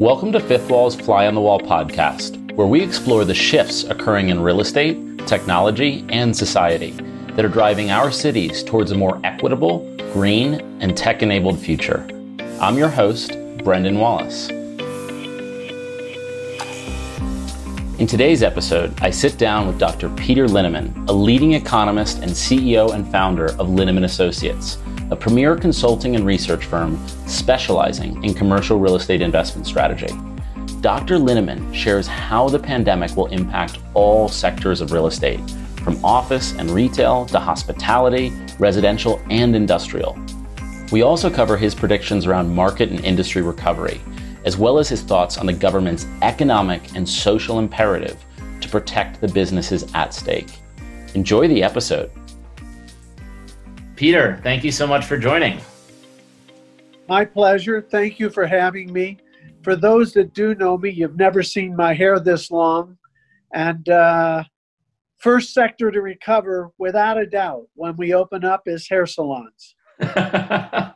Welcome to Fifth Wall's Fly on the Wall podcast, where we explore the shifts occurring in real estate, technology, and society that are driving our cities towards a more equitable, green, and tech enabled future. I'm your host, Brendan Wallace. In today's episode, I sit down with Dr. Peter Linneman, a leading economist and CEO and founder of Linneman Associates a premier consulting and research firm specializing in commercial real estate investment strategy. Dr. Linneman shares how the pandemic will impact all sectors of real estate, from office and retail to hospitality, residential, and industrial. We also cover his predictions around market and industry recovery, as well as his thoughts on the government's economic and social imperative to protect the businesses at stake. Enjoy the episode. Peter, thank you so much for joining. My pleasure. Thank you for having me. For those that do know me, you've never seen my hair this long. And uh, first sector to recover, without a doubt, when we open up, is hair salons. uh,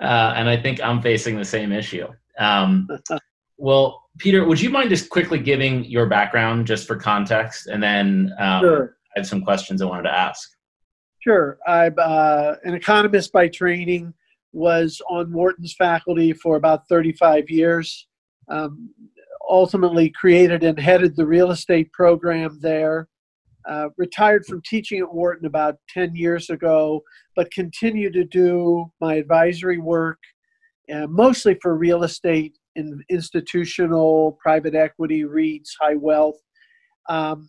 and I think I'm facing the same issue. Um, well, Peter, would you mind just quickly giving your background just for context? And then um, sure. I have some questions I wanted to ask. Sure. I'm uh, an economist by training, was on Wharton's faculty for about 35 years. Um, ultimately created and headed the real estate program there. Uh, retired from teaching at Wharton about 10 years ago, but continue to do my advisory work, uh, mostly for real estate and institutional, private equity, REITs, high wealth, um,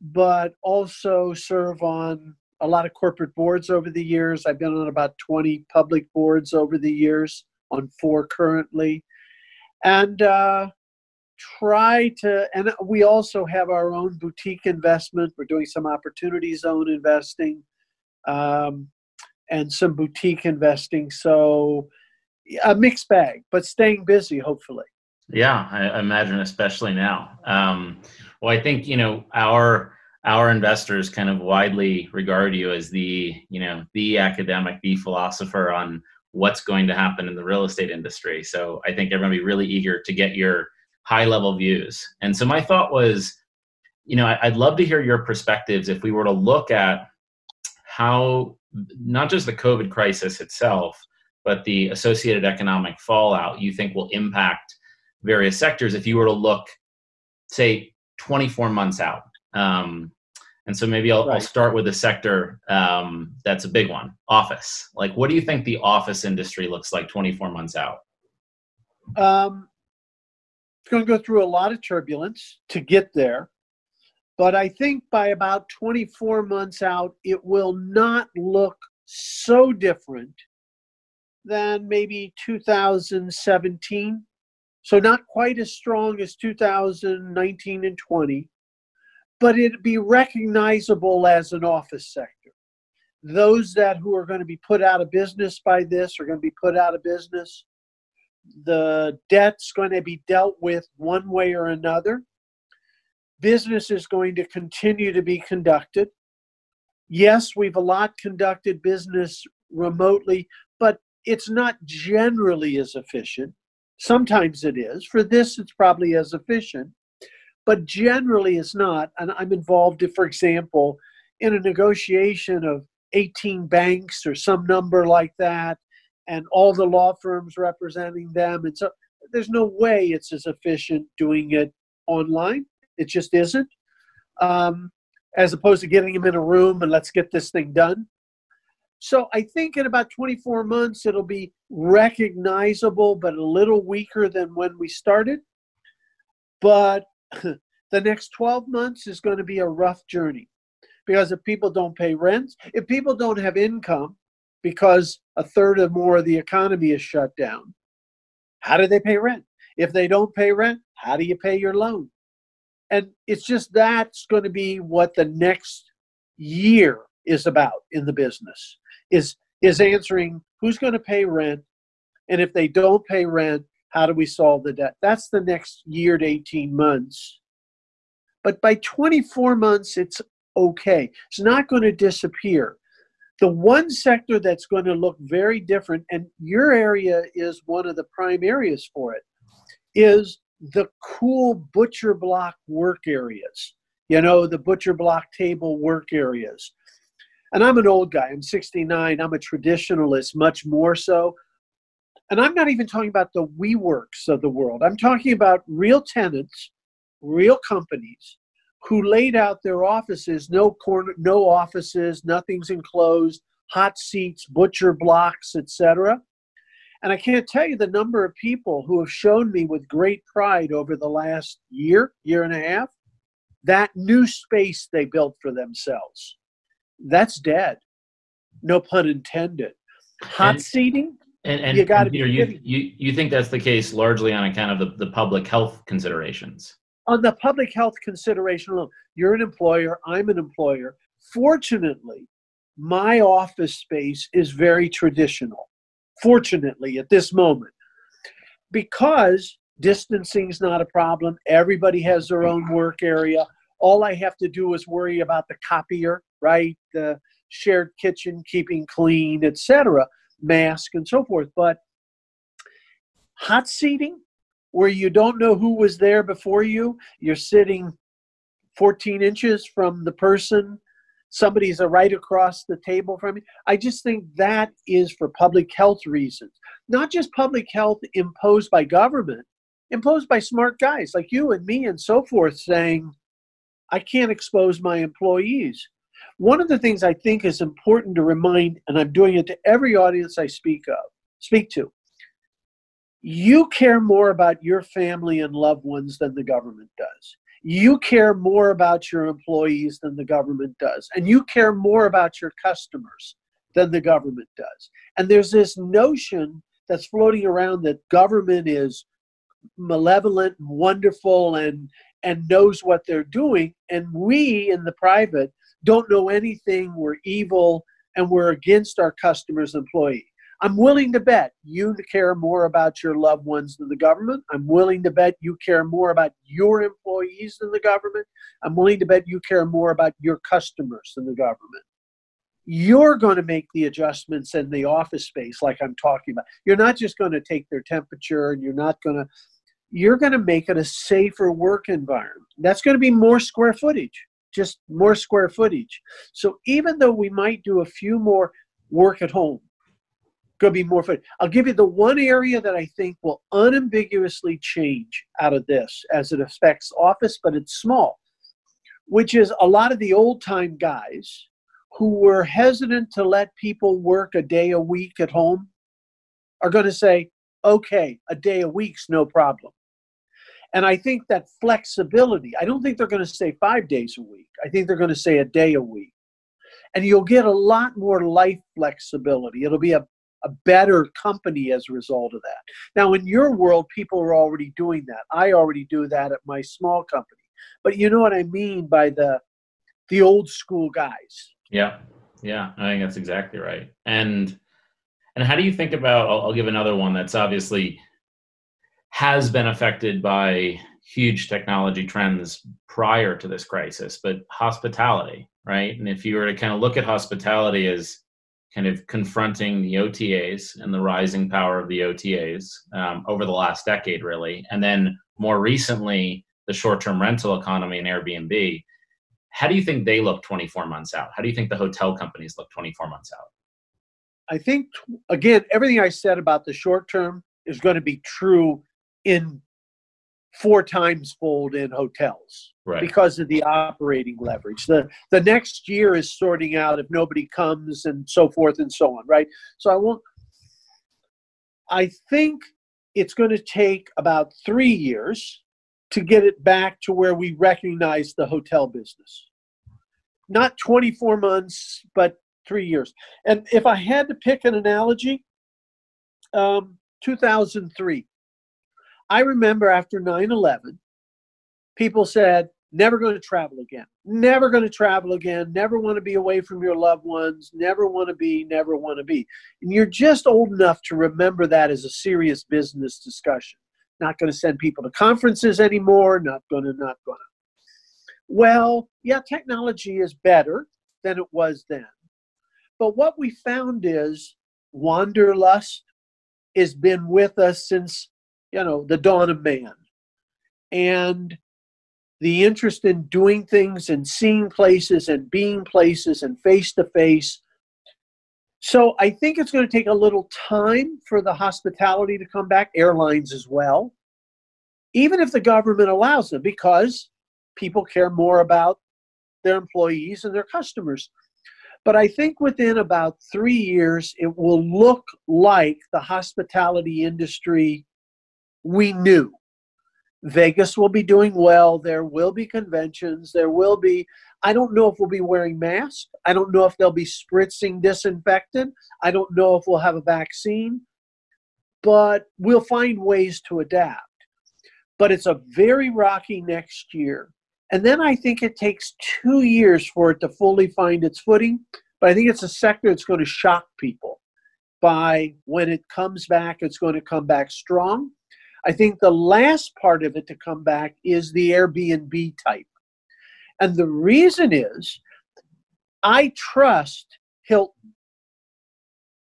but also serve on a lot of corporate boards over the years. I've been on about 20 public boards over the years, on four currently. And uh, try to, and we also have our own boutique investment. We're doing some opportunity zone investing um, and some boutique investing. So a mixed bag, but staying busy, hopefully. Yeah, I imagine, especially now. Um, well, I think, you know, our, our investors kind of widely regard you as the you know the academic the philosopher on what's going to happen in the real estate industry so i think everyone be really eager to get your high level views and so my thought was you know i'd love to hear your perspectives if we were to look at how not just the covid crisis itself but the associated economic fallout you think will impact various sectors if you were to look say 24 months out um, and so maybe I'll, right. I'll start with a sector um, that's a big one office. Like, what do you think the office industry looks like 24 months out? Um, it's going to go through a lot of turbulence to get there. But I think by about 24 months out, it will not look so different than maybe 2017. So, not quite as strong as 2019 and 20, but it'd be recognizable as an office sector. Those that who are going to be put out of business by this are going to be put out of business. The debt's going to be dealt with one way or another. Business is going to continue to be conducted. Yes, we've a lot conducted business remotely, but it's not generally as efficient. Sometimes it is. For this, it's probably as efficient but generally it's not. And I'm involved, if, for example, in a negotiation of 18 banks or some number like that, and all the law firms representing them. And so there's no way it's as efficient doing it online. It just isn't. Um, as opposed to getting them in a room and let's get this thing done. So I think in about 24 months, it'll be recognizable, but a little weaker than when we started. But the next 12 months is going to be a rough journey because if people don't pay rent, if people don't have income because a third or more of the economy is shut down, how do they pay rent? If they don't pay rent, how do you pay your loan? And it's just that's going to be what the next year is about in the business is is answering who's going to pay rent and if they don't pay rent how do we solve the debt? That's the next year to 18 months. But by 24 months, it's okay. It's not going to disappear. The one sector that's going to look very different, and your area is one of the prime areas for it, is the cool butcher block work areas. You know, the butcher block table work areas. And I'm an old guy, I'm 69, I'm a traditionalist, much more so. And I'm not even talking about the WeWorks of the world. I'm talking about real tenants, real companies who laid out their offices, no corner, no offices, nothing's enclosed, hot seats, butcher blocks, etc. And I can't tell you the number of people who have shown me with great pride over the last year, year and a half, that new space they built for themselves. That's dead. No pun intended. Hot and, seating, and, and you got to you, you, you think that's the case largely on account of the, the public health considerations? On the public health consideration alone, you're an employer, I'm an employer. Fortunately, my office space is very traditional. Fortunately, at this moment, because distancing is not a problem, everybody has their own work area. All I have to do is worry about the copier, right? The shared kitchen, keeping clean, etc mask and so forth. But hot seating, where you don't know who was there before you, you're sitting 14 inches from the person, somebody's right across the table from you. I just think that is for public health reasons, not just public health imposed by government, imposed by smart guys like you and me and so forth, saying, I can't expose my employees. One of the things I think is important to remind, and I'm doing it to every audience I speak of, speak to, you care more about your family and loved ones than the government does. You care more about your employees than the government does. And you care more about your customers than the government does. And there's this notion that's floating around that government is malevolent and wonderful and and knows what they're doing and we in the private don't know anything, we're evil, and we're against our customers' and employee. I'm willing to bet you care more about your loved ones than the government. I'm willing to bet you care more about your employees than the government. I'm willing to bet you care more about your customers than the government. You're going to make the adjustments in the office space, like I'm talking about. You're not just going to take their temperature and you're not going to, you're going to make it a safer work environment. That's going to be more square footage just more square footage. So even though we might do a few more work at home, going to be more fun. I'll give you the one area that I think will unambiguously change out of this as it affects office, but it's small, which is a lot of the old time guys who were hesitant to let people work a day a week at home are going to say, okay, a day a week's no problem. And I think that flexibility, I don't think they're going to say five days a week. I think they're going to say a day a week. And you'll get a lot more life flexibility. It'll be a, a better company as a result of that. Now, in your world, people are already doing that. I already do that at my small company. But you know what I mean by the the old school guys. Yeah. Yeah, I think that's exactly right. And and how do you think about I'll, I'll give another one that's obviously has been affected by huge technology trends prior to this crisis, but hospitality, right? And if you were to kind of look at hospitality as kind of confronting the OTAs and the rising power of the OTAs um, over the last decade, really, and then more recently, the short term rental economy and Airbnb, how do you think they look 24 months out? How do you think the hotel companies look 24 months out? I think, again, everything I said about the short term is going to be true in four times fold in hotels right. because of the operating leverage. The the next year is sorting out if nobody comes and so forth and so on, right? So I won't I think it's going to take about 3 years to get it back to where we recognize the hotel business. Not 24 months, but 3 years. And if I had to pick an analogy, um, 2003 I remember after 9 11, people said, never going to travel again, never going to travel again, never want to be away from your loved ones, never want to be, never want to be. And you're just old enough to remember that as a serious business discussion. Not going to send people to conferences anymore, not going to, not going to. Well, yeah, technology is better than it was then. But what we found is wanderlust has been with us since, you know, the dawn of man. And the interest in doing things and seeing places and being places and face to face. So I think it's going to take a little time for the hospitality to come back, airlines as well, even if the government allows them, because people care more about their employees and their customers. But I think within about three years, it will look like the hospitality industry we knew. Vegas will be doing well. There will be conventions. There will be, I don't know if we'll be wearing masks. I don't know if they'll be spritzing disinfectant. I don't know if we'll have a vaccine. But we'll find ways to adapt. But it's a very rocky next year. And then I think it takes two years for it to fully find its footing. But I think it's a sector that's going to shock people by when it comes back, it's going to come back strong. I think the last part of it to come back is the Airbnb type. And the reason is I trust Hilton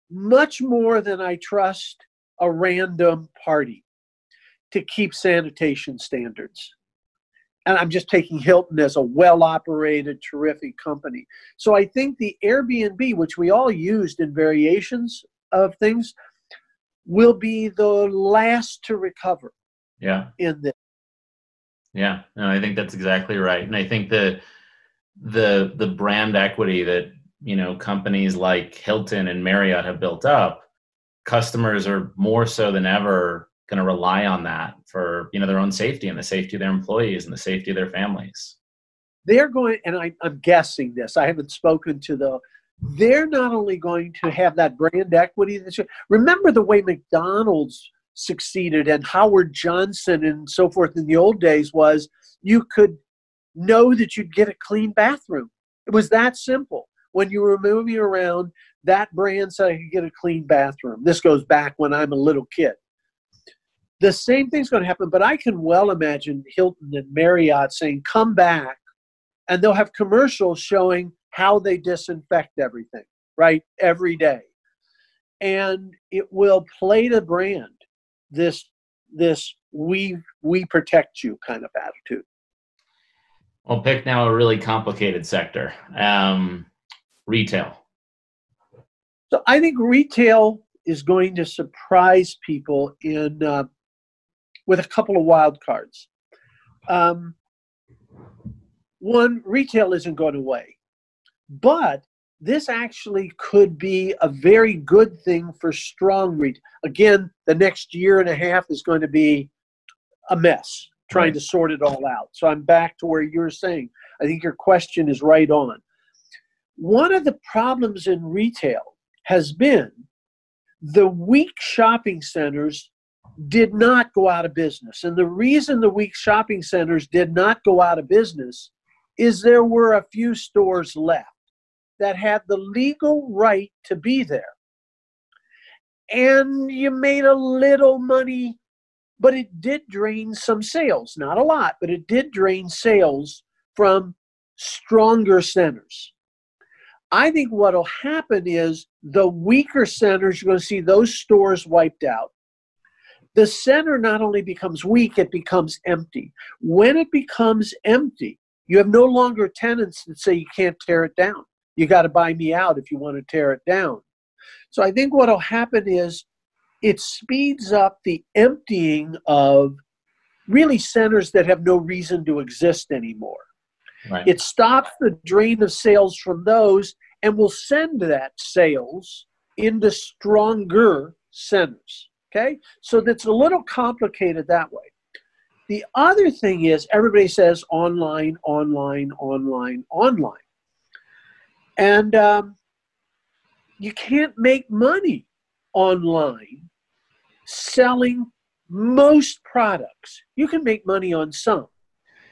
much more than I trust a random party to keep sanitation standards and I'm just taking Hilton as a well operated, terrific company. So I think the Airbnb, which we all used in variations of things, will be the last to recover. Yeah. In this. Yeah, no, I think that's exactly right, and I think the the the brand equity that you know companies like Hilton and Marriott have built up, customers are more so than ever going to rely on that for you know their own safety and the safety of their employees and the safety of their families they're going and I, i'm guessing this i haven't spoken to the they're not only going to have that brand equity remember the way mcdonald's succeeded and howard johnson and so forth in the old days was you could know that you'd get a clean bathroom. It was that simple. When you were moving around that brand said i could get a clean bathroom. This goes back when i'm a little kid. The same thing's going to happen, but I can well imagine Hilton and Marriott saying, come back, and they'll have commercials showing how they disinfect everything, right, every day. And it will play the brand, this this we we protect you kind of attitude. Well, pick now a really complicated sector, um, retail. So I think retail is going to surprise people in uh, with a couple of wild cards. Um, one, retail isn't going away, but this actually could be a very good thing for strong retail. Again, the next year and a half is going to be a mess trying right. to sort it all out. So I'm back to where you're saying. I think your question is right on. One of the problems in retail has been the weak shopping centers did not go out of business. And the reason the weak shopping centers did not go out of business is there were a few stores left that had the legal right to be there. And you made a little money, but it did drain some sales. Not a lot, but it did drain sales from stronger centers. I think what will happen is the weaker centers, you're going to see those stores wiped out the center not only becomes weak, it becomes empty. When it becomes empty, you have no longer tenants that say you can't tear it down. You got to buy me out if you want to tear it down. So I think what will happen is it speeds up the emptying of really centers that have no reason to exist anymore. Right. It stops the drain of sales from those and will send that sales into stronger centers. Okay? So that's a little complicated that way. The other thing is everybody says online, online, online, online. And um, you can't make money online selling most products. You can make money on some.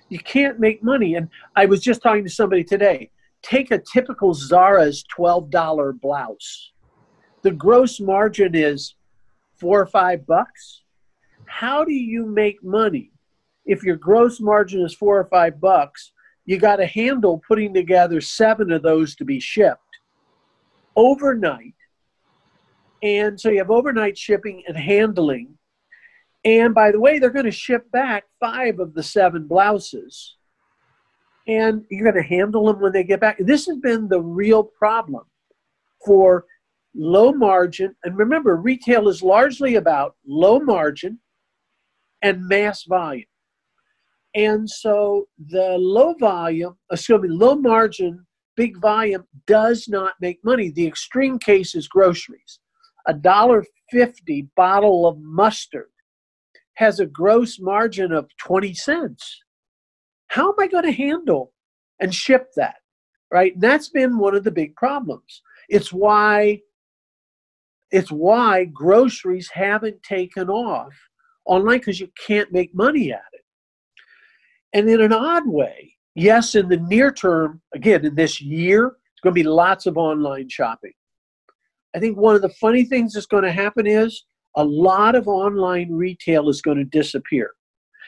You can't make money. And I was just talking to somebody today. Take a typical Zara's $12 blouse. The gross margin is four or five bucks. How do you make money if your gross margin is four or five bucks? You got to handle putting together seven of those to be shipped. overnight. And so you have overnight shipping and handling. And by the way, they're going to ship back five of the seven blouses. And you're going to handle them when they get back. This has been the real problem for low margin. And remember, retail is largely about low margin and mass volume. And so the low volume, excuse me, low margin, big volume does not make money. The extreme case is groceries. A dollar fifty bottle of mustard has a gross margin of 20 cents. How am I going to handle and ship that? Right? And that's been one of the big problems. It's why it's why groceries haven't taken off online because you can't make money at it. And in an odd way, yes, in the near term, again, in this year, it's going to be lots of online shopping. I think one of the funny things that's going to happen is a lot of online retail is going to disappear.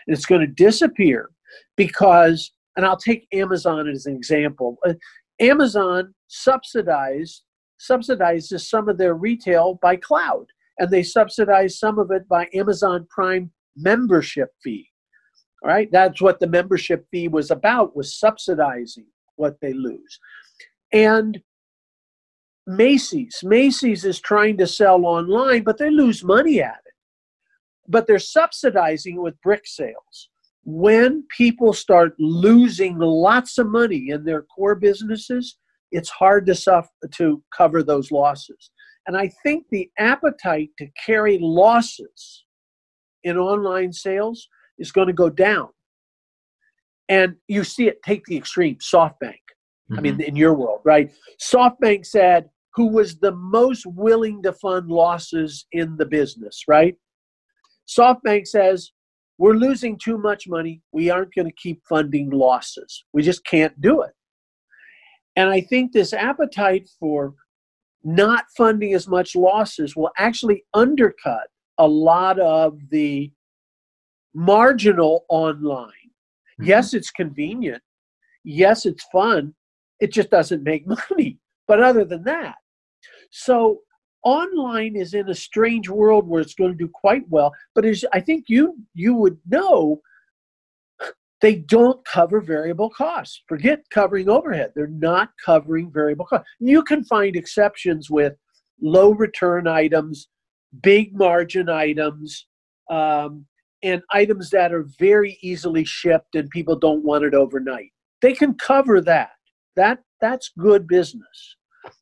And it's going to disappear because, and I'll take Amazon as an example. Uh, Amazon subsidized subsidizes some of their retail by cloud, and they subsidize some of it by Amazon Prime membership fee. Right, that's what the membership fee was about, was subsidizing what they lose. And Macy's, Macy's is trying to sell online, but they lose money at it. But they're subsidizing with brick sales. When people start losing lots of money in their core businesses, it's hard to suffer, to cover those losses. And I think the appetite to carry losses in online sales is going to go down. And you see it take the extreme, SoftBank. Mm-hmm. I mean, mm-hmm. in your world, right? SoftBank said, who was the most willing to fund losses in the business, right? SoftBank says, we're losing too much money. We aren't going to keep funding losses. We just can't do it. And I think this appetite for not funding as much losses will actually undercut a lot of the marginal online. Mm-hmm. Yes, it's convenient. Yes, it's fun. It just doesn't make money. But other than that, so online is in a strange world where it's going to do quite well. But as I think you you would know, they don't cover variable costs. Forget covering overhead. They're not covering variable costs. You can find exceptions with low return items, big margin items, um, and items that are very easily shipped and people don't want it overnight. They can cover that. That that's good business.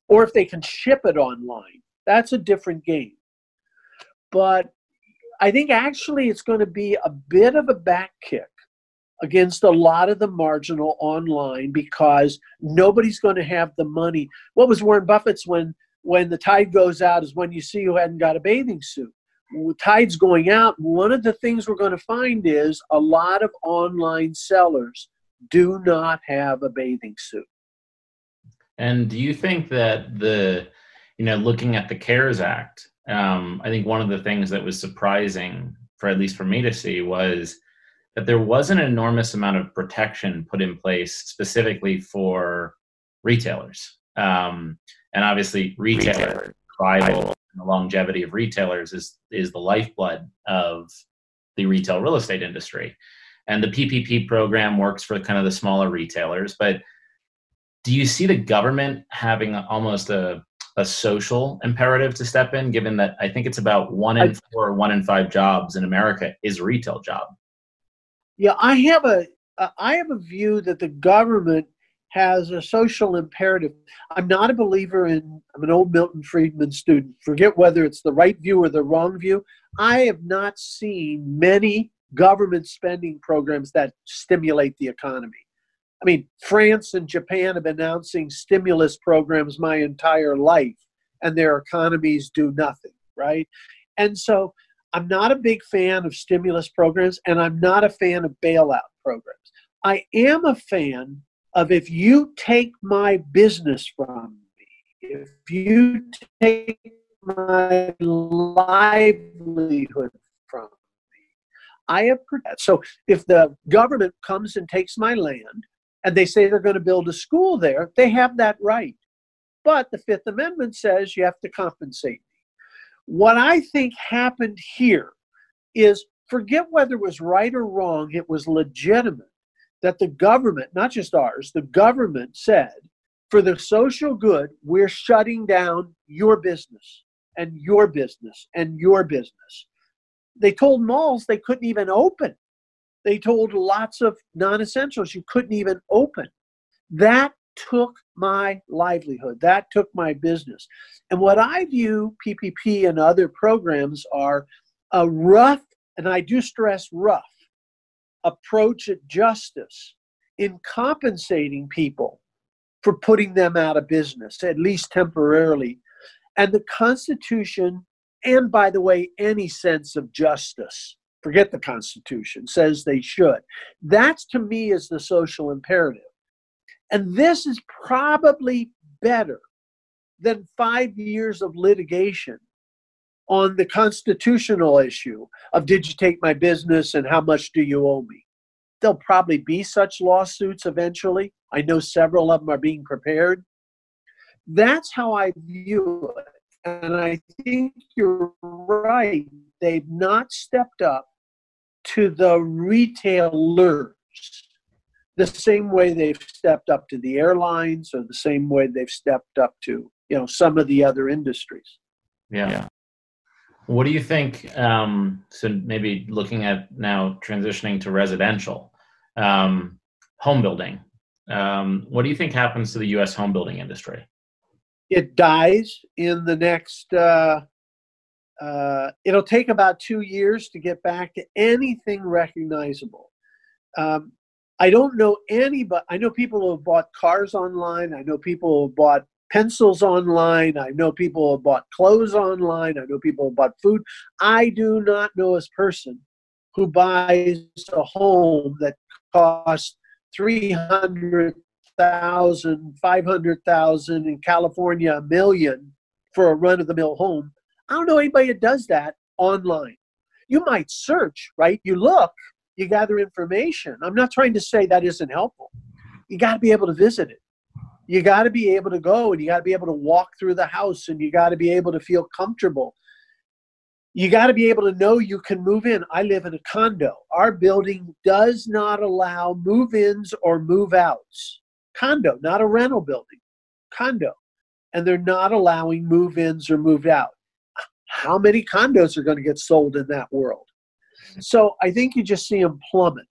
Or if they can ship it online, that's a different game. But I think actually it's going to be a bit of a back kick against a lot of the marginal online because nobody's going to have the money. What was Warren Buffett's when when the tide goes out is when you see who hadn't got a bathing suit tide's going out, one of the things we're going to find is a lot of online sellers do not have a bathing suit. And do you think that the, you know, looking at the CARES Act, um, I think one of the things that was surprising, for at least for me to see, was that there was an enormous amount of protection put in place specifically for retailers. Um, and obviously, retailers, rival the longevity of retailers is is the lifeblood of the retail real estate industry. And the PPP program works for kind of the smaller retailers, but do you see the government having almost a a social imperative to step in, given that I think it's about one in four, one in five jobs in America is a retail job. Yeah, I have a I have a view that the government has a social imperative. I'm not a believer in, I'm an old Milton Friedman student. Forget whether it's the right view or the wrong view. I have not seen many government spending programs that stimulate the economy. I mean, France and Japan have been announcing stimulus programs my entire life, and their economies do nothing, right? And so I'm not a big fan of stimulus programs, and I'm not a fan of bailout programs. I am a fan of if you take my business from me, if you take my livelihood from me, I have protected. So if the government comes and takes my land and they say they're going to build a school there, they have that right. but the Fifth Amendment says you have to compensate me. What I think happened here is forget whether it was right or wrong, it was legitimate that the government, not just ours, the government said, for the social good, we're shutting down your business and your business and your business. They told malls they couldn't even open. They told lots of non essentials you couldn't even open. That took my livelihood. That took my business. And what I view PPP and other programs are a rough, and I do stress rough, approach at justice in compensating people for putting them out of business, at least temporarily. And the Constitution, and by the way, any sense of justice, forget the Constitution, says they should. That to me is the social imperative. And this is probably better than five years of litigation on the constitutional issue of did you take my business and how much do you owe me? There'll probably be such lawsuits eventually. I know several of them are being prepared. That's how I view it. And I think you're right. They've not stepped up to the retailers the same way they've stepped up to the airlines or the same way they've stepped up to you know some of the other industries yeah, yeah. What do you think um, so maybe looking at now transitioning to residential um, home building um, what do you think happens to the us home building industry it dies in the next uh, uh, it'll take about two years to get back to anything recognizable um, I don't know anybody. I know people who have bought cars online. I know people who have bought pencils online. I know people have bought clothes online. I know people have bought food. I do not know a person who buys a home that costs three hundred thousand, five hundred thousand in California, a million for a run of the mill home. I don't know anybody that does that online. You might search, right? You look, you gather information. I'm not trying to say that isn't helpful. You got to be able to visit it. You got to be able to go and you got to be able to walk through the house and you got to be able to feel comfortable. You got to be able to know you can move in. I live in a condo. Our building does not allow move ins or move outs. Condo, not a rental building, condo. And they're not allowing move ins or move out. How many condos are going to get sold in that world? So I think you just see them plummet.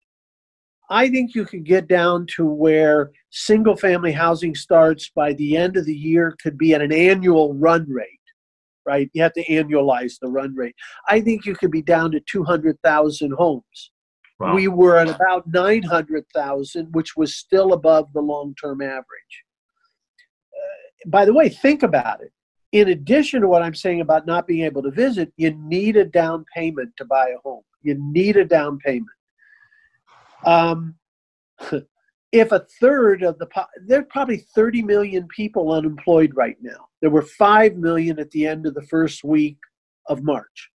I think you could get down to where single family housing starts by the end of the year could be at an annual run rate, right? You have to annualize the run rate. I think you could be down to 200,000 homes. Wow. We were at about 900,000, which was still above the long term average. Uh, by the way, think about it. In addition to what I'm saying about not being able to visit, you need a down payment to buy a home. You need a down payment. Um, if a third of the po- there are probably 30 million people unemployed right now. There were 5 million at the end of the first week of March.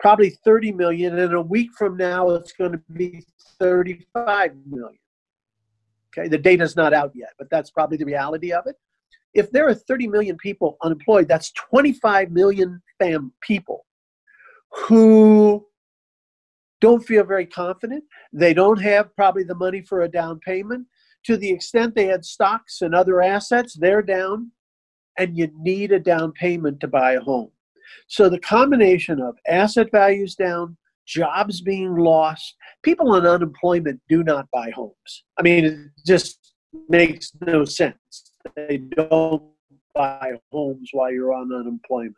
Probably 30 million and a week from now it's going to be 35 million. Okay, the data's not out yet, but that's probably the reality of it. If there are 30 million people unemployed, that's 25 million fam people who don't feel very confident. They don't have probably the money for a down payment. To the extent they had stocks and other assets, they're down, and you need a down payment to buy a home. So the combination of asset values down, jobs being lost, people on unemployment do not buy homes. I mean, it just makes no sense. They don't buy homes while you're on unemployment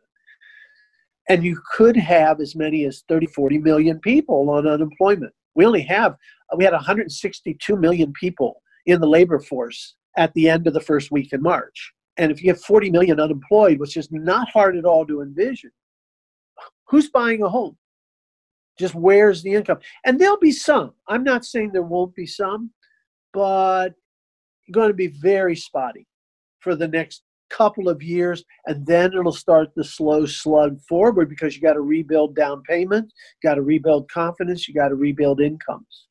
and you could have as many as 30 40 million people on unemployment. We only have uh, we had 162 million people in the labor force at the end of the first week in march. And if you have 40 million unemployed which is not hard at all to envision who's buying a home? Just where's the income? And there'll be some. I'm not saying there won't be some but going to be very spotty for the next couple of years, and then it'll start the slow slug forward because you got to rebuild down payment, got to rebuild confidence, you got to rebuild incomes.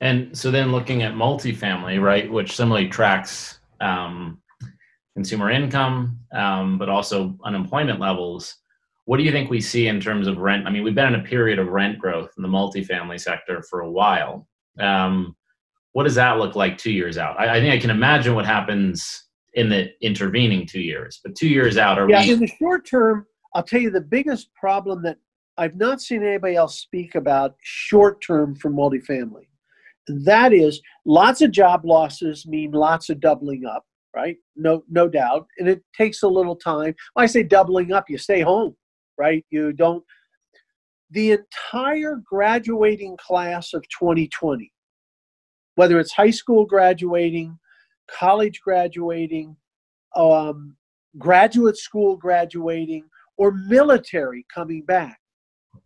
And so then looking at multifamily, right, which similarly tracks um, consumer income, um, but also unemployment levels. What do you think we see in terms of rent? I mean, we've been in a period of rent growth in the multifamily sector for a while. Um, what does that look like two years out? I, I, think I can imagine what happens in the intervening two years, but two years out, are yeah, we? in the short term, I'll tell you the biggest problem that I've not seen anybody else speak about short term for multifamily. And that is, lots of job losses mean lots of doubling up, right? No, no doubt, and it takes a little time. When I say doubling up, you stay home, right? You don't. The entire graduating class of 2020, whether it's high school graduating, college graduating, um, graduate school graduating, or military coming back.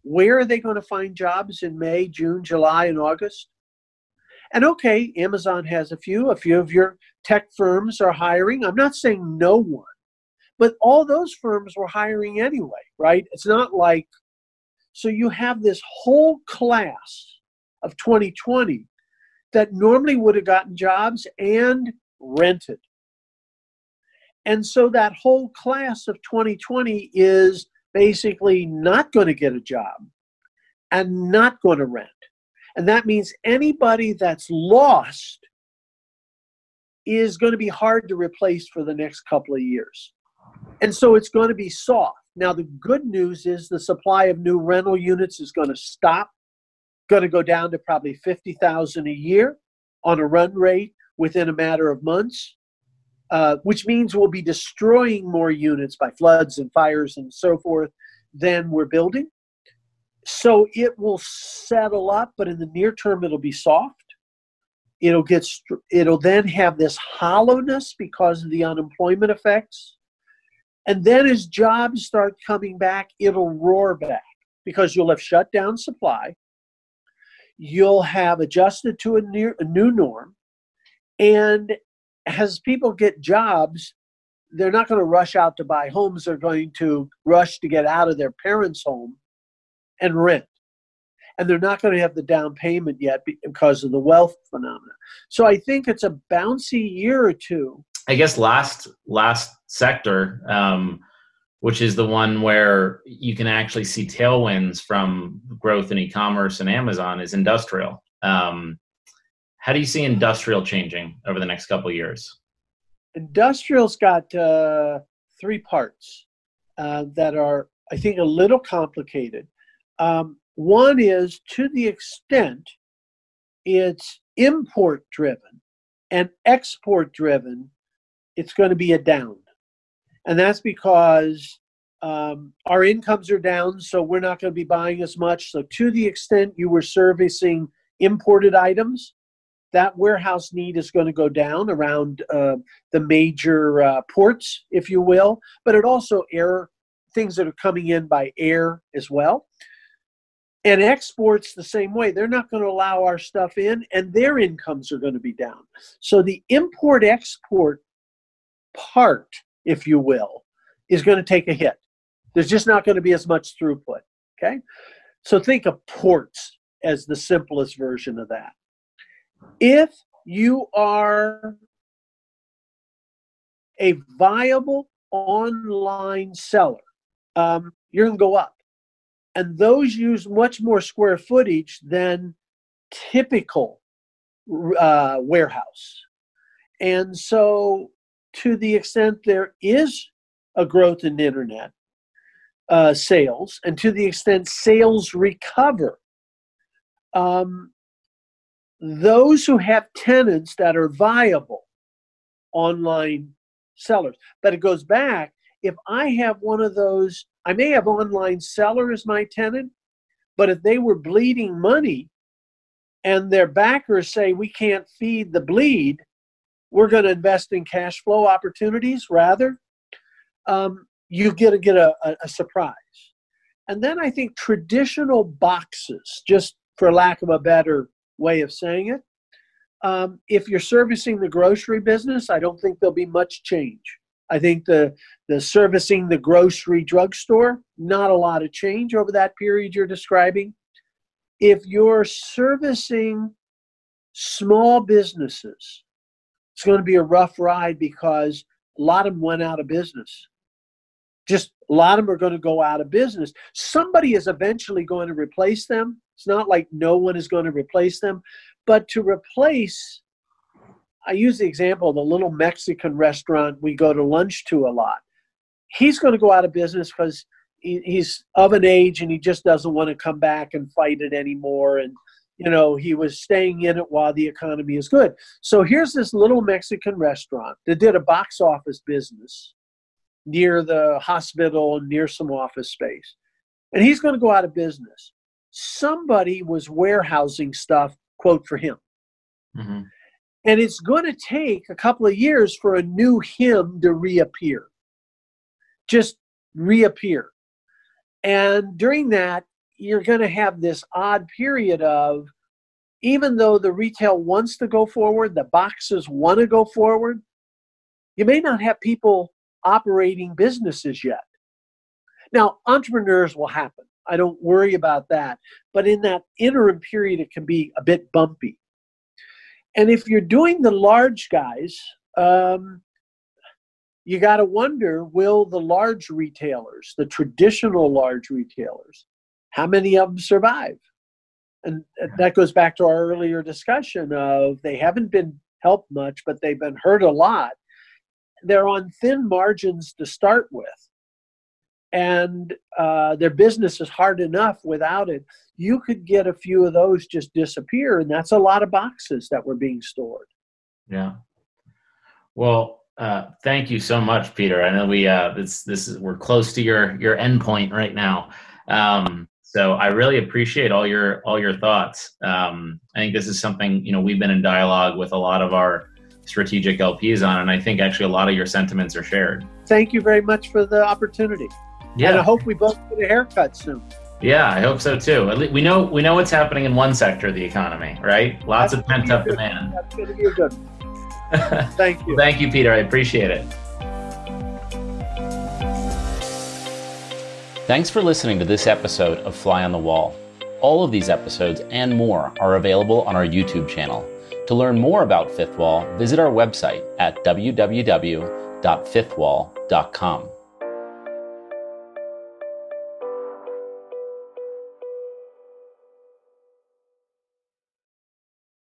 Where are they going to find jobs in May, June, July, and August? And okay, Amazon has a few, a few of your tech firms are hiring. I'm not saying no one, but all those firms were hiring anyway, right? It's not like, so you have this whole class of 2020 that normally would have gotten jobs and rented. And so that whole class of 2020 is basically not going to get a job and not going to rent. And that means anybody that's lost is going to be hard to replace for the next couple of years. And so it's going to be soft. Now, the good news is the supply of new rental units is going to stop, going to go down to probably 50,000 a year on a run rate within a matter of months, uh, which means we'll be destroying more units by floods and fires and so forth than we're building. So it will settle up, but in the near term, it'll be soft. It'll get. It'll then have this hollowness because of the unemployment effects, and then as jobs start coming back, it'll roar back because you'll have shut down supply. You'll have adjusted to a, near, a new norm, and as people get jobs, they're not going to rush out to buy homes. They're going to rush to get out of their parents' home and rent. And they're not going to have the down payment yet because of the wealth phenomena. So I think it's a bouncy year or two. I guess last last sector, um, which is the one where you can actually see tailwinds from growth in e-commerce and Amazon, is industrial. Um, how do you see industrial changing over the next couple years? Industrial's got uh, three parts uh, that are, I think, a little complicated. Um, one is to the extent it's import driven and export driven, it's going to be a down. And that's because um, our incomes are down, so we're not going to be buying as much. So, to the extent you were servicing imported items, that warehouse need is going to go down around uh, the major uh, ports, if you will, but it also air things that are coming in by air as well. And exports the same way. They're not going to allow our stuff in, and their incomes are going to be down. So the import export part, if you will, is going to take a hit. There's just not going to be as much throughput. Okay? So think of ports as the simplest version of that if you are a viable online seller, um, you're going to go up. And those use much more square footage than typical uh, warehouse. And so, to the extent there is a growth in internet uh, sales, and to the extent sales recover, um, those who have tenants that are viable online sellers. But it goes back if I have one of those, I may have online seller as my tenant, but if they were bleeding money and their backers say we can't feed the bleed, we're going to invest in cash flow opportunities rather, um, you get to get a, a, a surprise. And then I think traditional boxes, just for lack of a better way of saying it. Um, if you're servicing the grocery business, I don't think there'll be much change. I think the the servicing the grocery drugstore, not a lot of change over that period you're describing. If you're servicing small businesses, it's going to be a rough ride because a lot of them went out of business. Just a lot of them are going to go out of business. Somebody is eventually going to replace them. It's not like no one is going to replace them, but to replace, I use the example of the little Mexican restaurant we go to lunch to a lot. He's going to go out of business because he's of an age and he just doesn't want to come back and fight it anymore. And you know, he was staying in it while the economy is good. So here's this little Mexican restaurant that did a box office business near the hospital and near some office space. And he's going to go out of business. Somebody was warehousing stuff, quote, for him. Mm-hmm. And it's going to take a couple of years for a new him to reappear. Just reappear. And during that, you're going to have this odd period of even though the retail wants to go forward, the boxes want to go forward, you may not have people operating businesses yet. Now, entrepreneurs will happen. I don't worry about that. But in that interim period, it can be a bit bumpy. And if you're doing the large guys, um, you got to wonder will the large retailers, the traditional large retailers, how many of them survive? And that goes back to our earlier discussion of they haven't been helped much, but they've been hurt a lot. They're on thin margins to start with. And uh, their business is hard enough without it. You could get a few of those just disappear, and that's a lot of boxes that were being stored. Yeah. Well, uh, thank you so much, Peter. I know we uh, this this is we're close to your your endpoint right now. Um, so I really appreciate all your all your thoughts. Um, I think this is something you know we've been in dialogue with a lot of our strategic LPs on, and I think actually a lot of your sentiments are shared. Thank you very much for the opportunity. Yeah, and I hope we both get a haircut soon. Yeah, I hope so too. At least We know we know what's happening in one sector of the economy, right? Lots that's of pent up demand. That's going to be a good. Thank you. Thank you, Peter. I appreciate it. Thanks for listening to this episode of Fly on the Wall. All of these episodes and more are available on our YouTube channel. To learn more about Fifth Wall, visit our website at www.fifthwall.com.